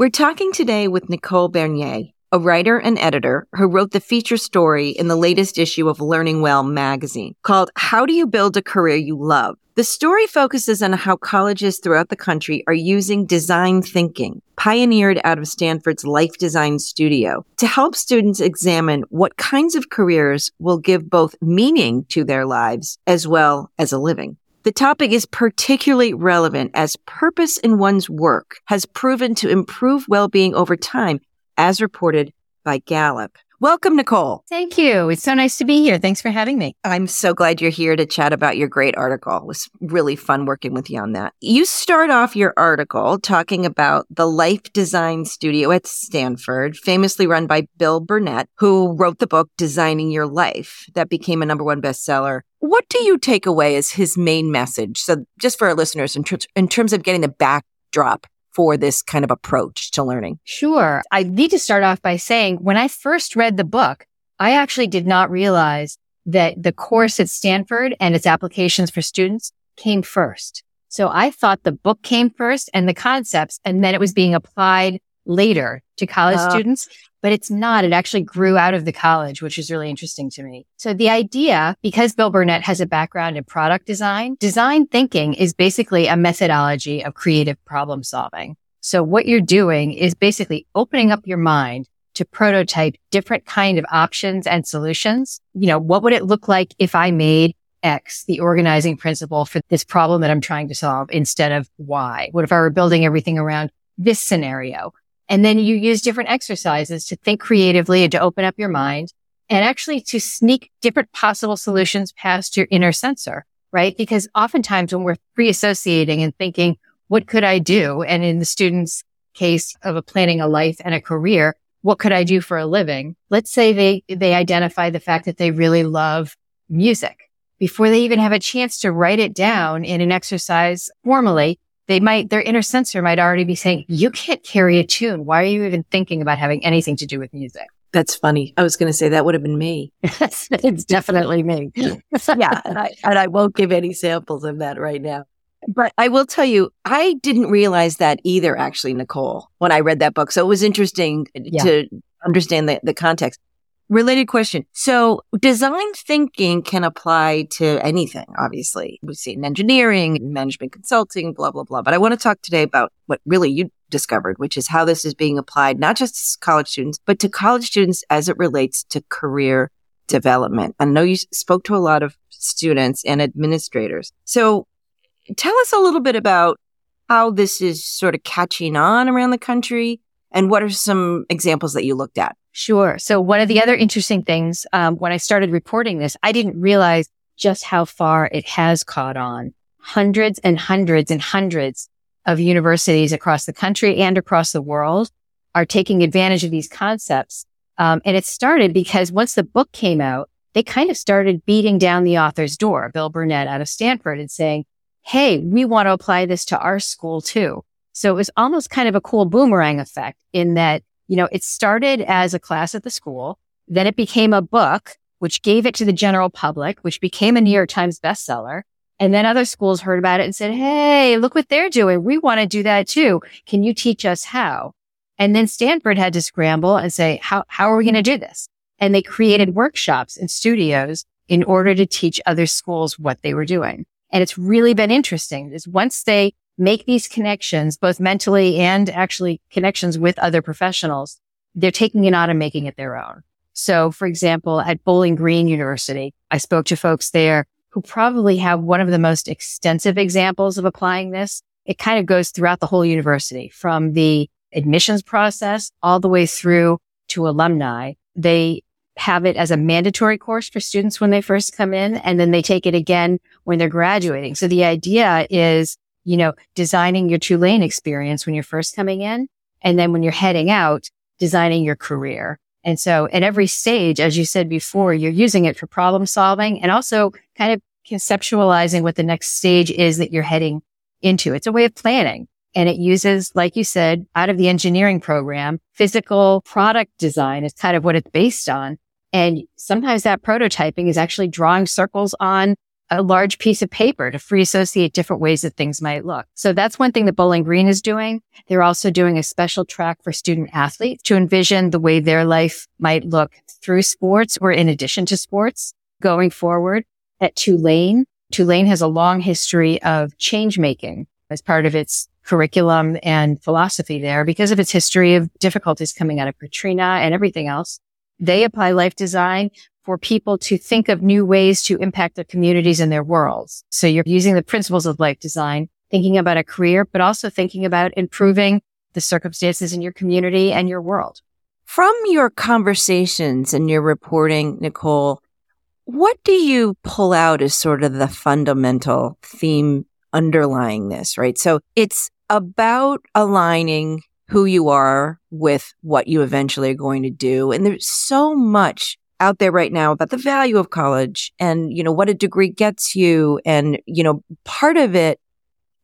We're talking today with Nichole Bernier, a writer and editor who wrote the feature story in the latest issue of Learning Well magazine called How Do You Build a Career You Love? The story focuses on how colleges throughout the country are using design thinking, pioneered out of Stanford's Life Design Studio, to help students examine what kinds of careers will give both meaning to their lives as well as a living. The topic is particularly relevant as purpose in one's work has proven to improve well-being over time as reported by Gallup. Welcome, Nichole. Thank you. It's so nice to be here. Thanks for having me. I'm so glad you're here to chat about your great article. It was really fun working with you on that. You start off your article talking about the Life Design Studio at Stanford, famously run by Bill Burnett, who wrote the book Designing Your Life that became a number one bestseller. What do you take away as his main message? So, just for our listeners, in, in terms of getting the backdrop for this kind of approach to learning? Sure. I need to start off by saying when I first read the book, I actually did not realize that the course at Stanford and its applications for students came first. So I thought the book came first and the concepts, and then it was being applied later to college uh, students but it's not. It actually grew out of the college, which is really interesting to me. So the idea, because Bill Burnett has a background in product design, design thinking is basically a methodology of creative problem solving. So what you're doing is basically opening up your mind to prototype different kind of options and solutions. You know, what would it look like if I made X, the organizing principle for this problem that I'm trying to solve instead of Y? What if I were building everything around this scenario? And then you use different exercises to think creatively and to open up your mind and actually to sneak different possible solutions past your inner censor, right? Because oftentimes when we're free associating and thinking, what could I do? And in the student's case of a planning a life and a career, what could I do for a living? Let's say they, they identify the fact that they really love music before they even have a chance to write it down in an exercise formally they might, their inner censor might already be saying, you can't carry a tune. Why are you even thinking about having anything to do with music? That's funny. I was going to say that would have been me. it's definitely me. yeah. And I, and I won't give any samples of that right now. But I will tell you, I didn't realize that either, actually, Nichole, when I read that book. So it was interesting yeah. to understand the, the context. Related question. So design thinking can apply to anything, obviously. We see in engineering, management consulting, blah, blah, blah. But I want to talk today about what really you discovered, which is how this is being applied, not just to college students, but to college students as it relates to career development. I know you spoke to a lot of students and administrators. So tell us a little bit about how this is sort of catching on around the country and what are some examples that you looked at? Sure. So one of the other interesting things, um, when I started reporting this, I didn't realize just how far it has caught on. Hundreds and hundreds and hundreds of universities across the country and across the world are taking advantage of these concepts. Um, and it started because once the book came out, they kind of started beating down the author's door, Bill Burnett out of Stanford and saying, Hey, we want to apply this to our school too. So it was almost kind of a cool boomerang effect in that you know, it started as a class at the school. Then it became a book, which gave it to the general public, which became a New York Times bestseller. And then other schools heard about it and said, Hey, look what they're doing. We want to do that too. Can you teach us how? And then Stanford had to scramble and say, how, how are we going to do this? And they created workshops and studios in order to teach other schools what they were doing. And it's really been interesting is once they make these connections, both mentally and actually connections with other professionals, they're taking it on and making it their own. So, for example, at Bowling Green University, I spoke to folks there who probably have one of the most extensive examples of applying this. It kind of goes throughout the whole university from the admissions process all the way through to alumni. They have it as a mandatory course for students when they first come in, and then they take it again when they're graduating. So the idea is you know, designing your Tulane experience when you're first coming in And then when you're heading out, designing your career. And so at every stage, as you said before, you're using it for problem solving and also kind of conceptualizing what the next stage is that you're heading into. It's a way of planning. And it uses, like you said, out of the engineering program, physical product design is kind of what it's based on. And sometimes that prototyping is actually drawing circles on a large piece of paper to free associate different ways that things might look. So that's one thing that Bowling Green is doing. They're also doing a special track for student athletes to envision the way their life might look through sports or in addition to sports going forward. At Tulane, Tulane has a long history of change making as part of its curriculum and philosophy there because of its history of difficulties coming out of Katrina and everything else. They apply life design for people to think of new ways to impact their communities and their worlds. So you're using the principles of life design, thinking about a career, but also thinking about improving the circumstances in your community and your world. From your conversations and your reporting, Nichole, what do you pull out as sort of the fundamental theme underlying this, right? So it's about aligning who you are with what you eventually are going to do. And there's so much out there right now about the value of college and, you know, what a degree gets you. And, you know, part of it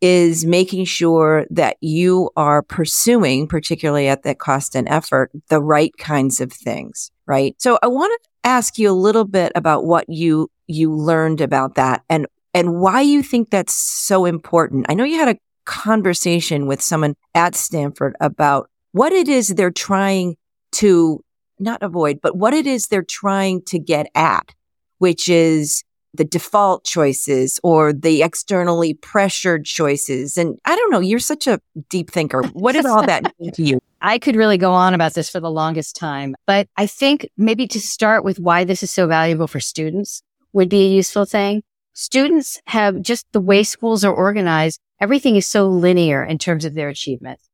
is making sure that you are pursuing, particularly at that cost and effort, the right kinds of things, right? So I want to ask you a little bit about what you, you learned about that and, and why you think that's so important. I know you had a conversation with someone at Stanford about what it is they're trying to not avoid, but what it is they're trying to get at, which is the default choices or the externally pressured choices. And I don't know, you're such a deep thinker. What does all that mean to you? I could really go on about this for the longest time, but I think maybe to start with why this is so valuable for students would be a useful thing. Students have just the way schools are organized. Everything is so linear in terms of their achievements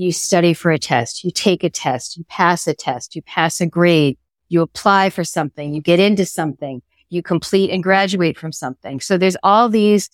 you study for a test, you take a test, you pass a test, you pass a grade, you apply for something, you get into something, you complete and graduate from something. So there's all these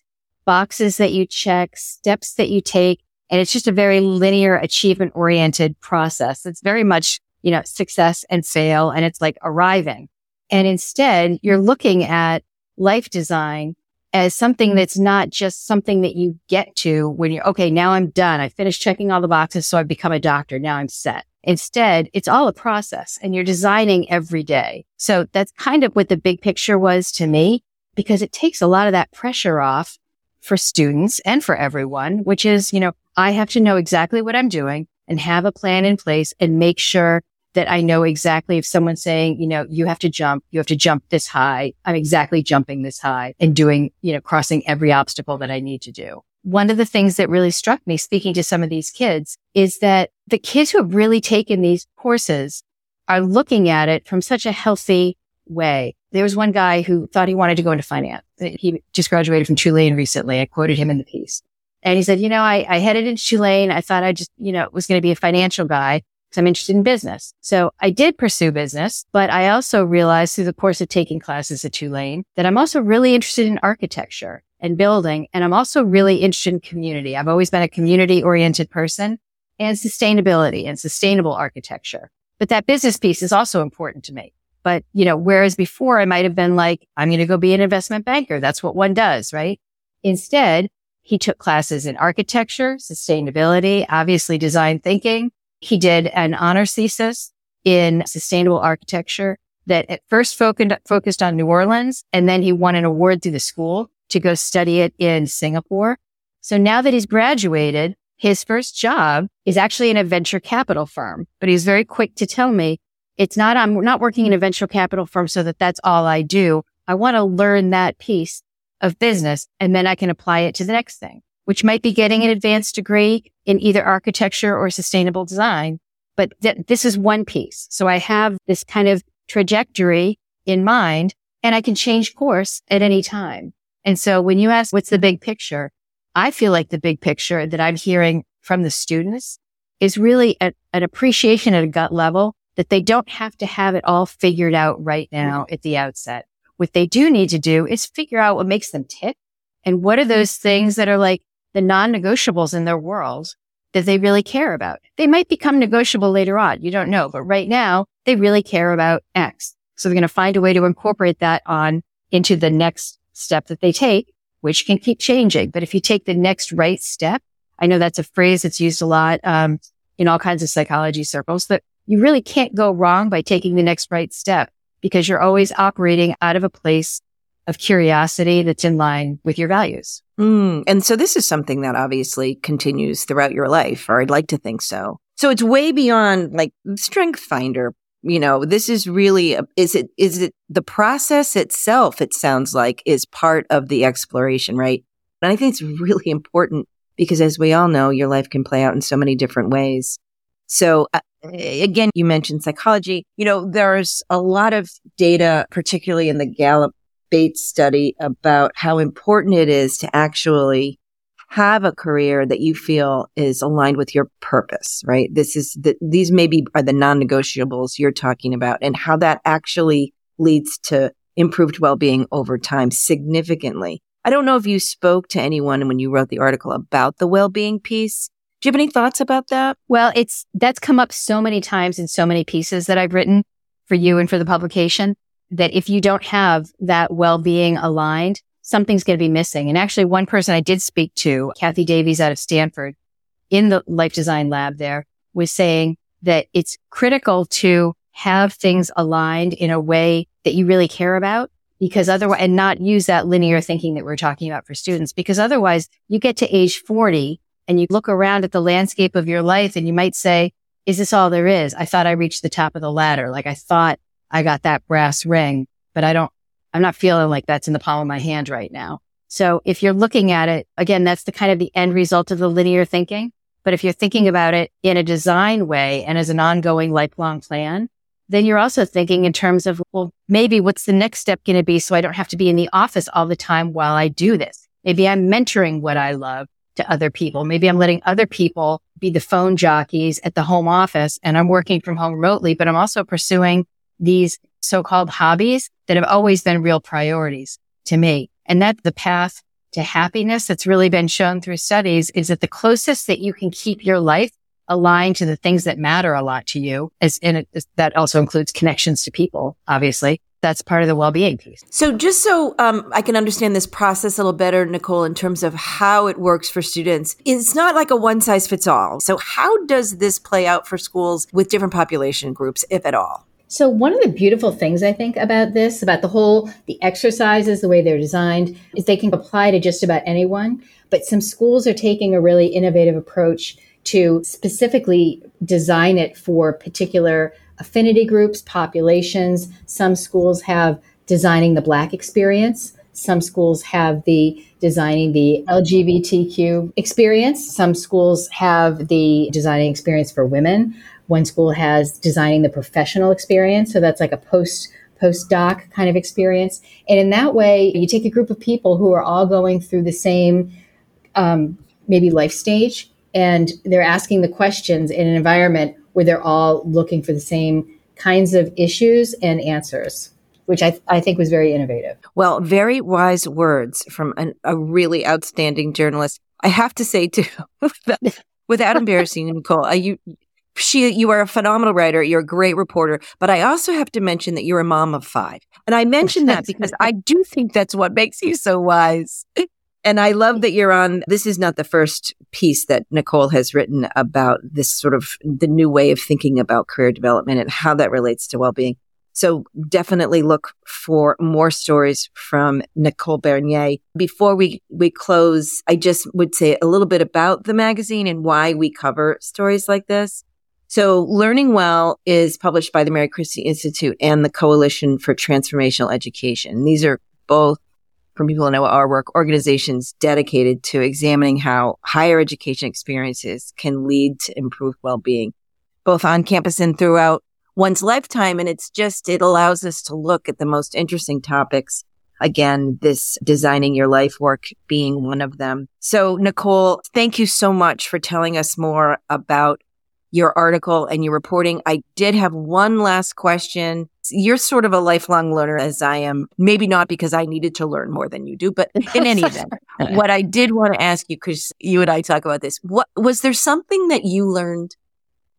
boxes that you check, steps that you take, and it's just a very linear achievement oriented process. It's very much, you know, success and fail. And it's like arriving. And instead you're looking at life design as something that's not just something that you get to when you're, okay, now I'm done. I finished checking all the boxes. So I've become a doctor. Now I'm set. Instead, it's all a process and you're designing every day. So that's kind of what the big picture was to me because it takes a lot of that pressure off for students and for everyone, which is, you know, I have to know exactly what I'm doing and have a plan in place and make sure that I know exactly if someone's saying, you know, you have to jump, you have to jump this high. I'm exactly jumping this high and doing, you know, crossing every obstacle that I need to do. One of the things that really struck me speaking to some of these kids is that the kids who have really taken these courses are looking at it from such a healthy way. There was one guy who thought he wanted to go into finance. He just graduated from Tulane recently. I quoted him in the piece. And he said, you know, I, I headed into Tulane. I thought I just, you know, was going to be a financial guy because I'm interested in business. So I did pursue business, but I also realized through the course of taking classes at Tulane that I'm also really interested in architecture and building. And I'm also really interested in community. I've always been a community oriented person and sustainability and sustainable architecture. But that business piece is also important to me. But, you know, whereas before I might have been like, I'm going to go be an investment banker. That's what one does, right? Instead, he took classes in architecture, sustainability, obviously design thinking, he did an honors thesis in sustainable architecture that at first focused on New Orleans, and then he won an award through the school to go study it in Singapore. So now that he's graduated, his first job is actually in a venture capital firm, but he's very quick to tell me it's not, I'm not working in a venture capital firm so that that's all I do. I want to learn that piece of business and then I can apply it to the next thing which might be getting an advanced degree in either architecture or sustainable design. But th- this is one piece. So I have this kind of trajectory in mind and I can change course at any time. And so when you ask what's the big picture, I feel like the big picture that I'm hearing from the students is really a, an appreciation at a gut level that they don't have to have it all figured out right now at the outset. What they do need to do is figure out what makes them tick and what are those things that are like the non-negotiables in their world that they really care about. They might become negotiable later on. You don't know, but right now they really care about X. So they're going to find a way to incorporate that on into the next step that they take, which can keep changing. But if you take the next right step, I know that's a phrase that's used a lot um, in all kinds of psychology circles that you really can't go wrong by taking the next right step because you're always operating out of a place of curiosity that's in line with your values. Mm, and so this is something that obviously continues throughout your life, or I'd like to think so. So it's way beyond like Strength Finder. You know, this is really, a, is it, is it the process itself? It sounds like is part of the exploration, right? And I think it's really important because as we all know, your life can play out in so many different ways. So uh, again, you mentioned psychology. You know, there's a lot of data, particularly in the Gallup Bates study about how important it is to actually have a career that you feel is aligned with your purpose, right? This is the, these maybe are the non-negotiables you're talking about and how that actually leads to improved well-being over time significantly. I don't know if you spoke to anyone when you wrote the article about the well-being piece. Do you have any thoughts about that? Well, it's that's come up so many times in so many pieces that I've written for you and for the publication that if you don't have that well-being aligned, something's going to be missing. And actually one person I did speak to, Kathy Davies out of Stanford in the life design lab there was saying that it's critical to have things aligned in a way that you really care about because otherwise, and not use that linear thinking that we're talking about for students, because otherwise you get to age 40 and you look around at the landscape of your life and you might say, is this all there is? I thought I reached the top of the ladder. Like I thought I got that brass ring, but I don't, I'm not feeling like that's in the palm of my hand right now. So if you're looking at it, again, that's the kind of the end result of the linear thinking. But if you're thinking about it in a design way and as an ongoing lifelong plan, then you're also thinking in terms of, well, maybe what's the next step going to be so I don't have to be in the office all the time while I do this? Maybe I'm mentoring what I love to other people. Maybe I'm letting other people be the phone jockeys at the home office and I'm working from home remotely, but I'm also pursuing these so-called hobbies that have always been real priorities to me. And that the path to happiness that's really been shown through studies is that the closest that you can keep your life aligned to the things that matter a lot to you, it, that also includes connections to people, obviously. That's part of the well-being piece. So, just so um, I can understand this process a little better, Nichole, in terms of how it works for students, it's not like a one size fits all. So, how does this play out for schools with different population groups, if at all? So one of the beautiful things I think about this, about the whole, the exercises, the way they're designed, is they can apply to just about anyone. But some schools are taking a really innovative approach to specifically design it for particular affinity groups, populations. Some schools have designing the Black experience. Some schools have the designing the LGBTQ experience. Some schools have the designing experience for women. One school has designing the professional experience. So that's like a post postdoc kind of experience. And in that way, you take a group of people who are all going through the same um, maybe life stage, and they're asking the questions in an environment where they're all looking for the same kinds of issues and answers which I, th- I think was very innovative. Well, very wise words from an, a really outstanding journalist. I have to say, too, without embarrassing you, Nichole, uh, you she you are a phenomenal writer you're a great reporter but i also have to mention that you're a mom of five and i mention that because i do think that's what makes you so wise and i love that you're on this is not the first piece that nichole has written about this sort of the new way of thinking about career development and how that relates to well-being so definitely look for more stories from Nichole Bernier. Before we, we close, I just would say a little bit about the magazine and why we cover stories like this. So Learning Well is published by the Mary Christie Institute and the Coalition for Transformational Education. These are both, from people who know our work, organizations dedicated to examining how higher education experiences can lead to improved well-being, both on campus and throughout one's lifetime. And it's just, it allows us to look at the most interesting topics. Again, this designing your life work being one of them. So Nichole, thank you so much for telling us more about your article and your reporting. I did have one last question. You're sort of a lifelong learner as I am. Maybe not because I needed to learn more than you do, but in any event, what I did want to ask you, because you and I talk about this, what was there something that you learned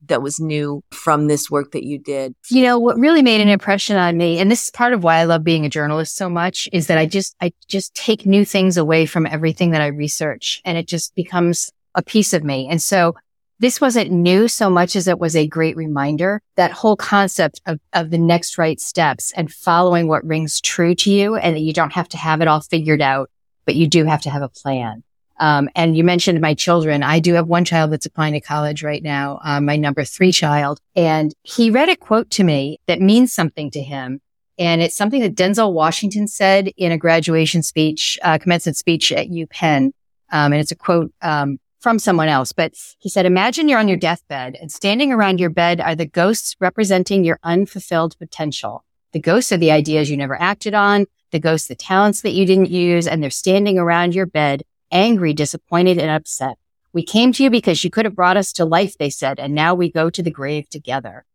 that was new from this work that you did? You know, what really made an impression on me, and this is part of why I love being a journalist so much, is that I just, I just take new things away from everything that I research and it just becomes a piece of me. And so this wasn't new so much as it was a great reminder. That whole concept of, of the next right steps and following what rings true to you and that you don't have to have it all figured out, but you do have to have a plan. Um, and you mentioned my children. I do have one child that's applying to college right now, um, my number three child. And he read a quote to me that means something to him. And it's something that Denzel Washington said in a graduation speech, uh, commencement speech at UPenn. Um, and it's a quote, um, from someone else, but he said, imagine you're on your deathbed and standing around your bed are the ghosts representing your unfulfilled potential. The ghosts are the ideas you never acted on, the ghosts, the talents that you didn't use, and they're standing around your bed angry, disappointed, and upset. We came to you because you could have brought us to life, they said, and now we go to the grave together.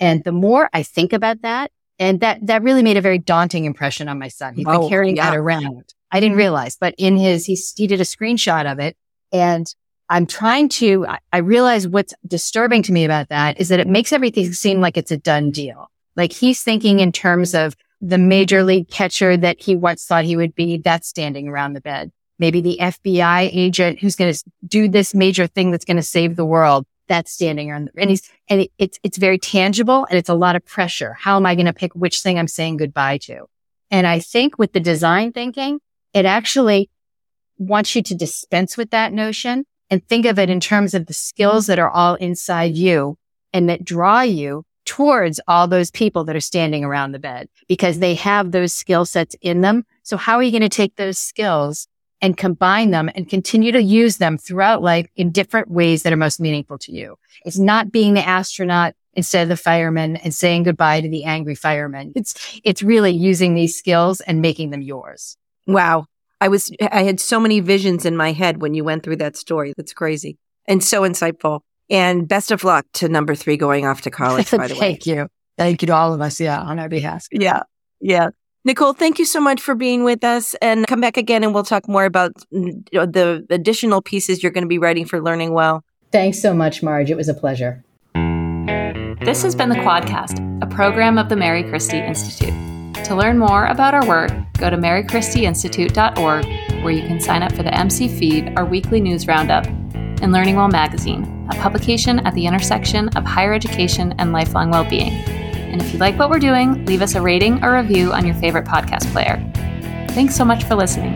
And the more I think about that, and that, that really made a very daunting impression on my son. He's oh, been carrying yeah. that around. I didn't mm-hmm. realize, but in his, he, he did a screenshot of it. And I'm trying to, I, realize what's disturbing to me about that is that it makes everything seem like it's a done deal. Like he's thinking in terms of the major league catcher that he once thought he would be. That's standing around the bed maybe the FBI agent who's going to do this major thing that's going to save the world. That's standing on, and he's, and it, it's, it's very tangible and it's a lot of pressure. How am I going to pick which thing I'm saying goodbye to? And I think with the design thinking, it actually wants you to dispense with that notion and think of it in terms of the skills that are all inside you and that draw you towards all those people that are standing around the bed because they have those skill sets in them. So how are you going to take those skills and combine them and continue to use them throughout life in different ways that are most meaningful to you. It's not being the astronaut instead of the fireman and saying goodbye to the angry fireman. It's, it's really using these skills and making them yours. Wow. I was, I had so many visions in my head when you went through that story. That's crazy and so insightful. And best of luck to number three going off to college, by the way. Thank you. Thank you to all of us. Yeah. On our behalf. Yeah. Yeah. Nichole, thank you so much for being with us and come back again and we'll talk more about mm, the additional pieces you're going to be writing for Learning Well. Thanks so much, Marge. It was a pleasure. This has been the Quadcast, a program of the Mary Christie Institute. To learn more about our work, go to marychristieinstitute.org, where you can sign up for the MC Feed, our weekly news roundup, and Learning Well magazine, a publication at the intersection of higher education and lifelong well being. And if you like what we're doing, leave us a rating or review on your favorite podcast player. Thanks so much for listening.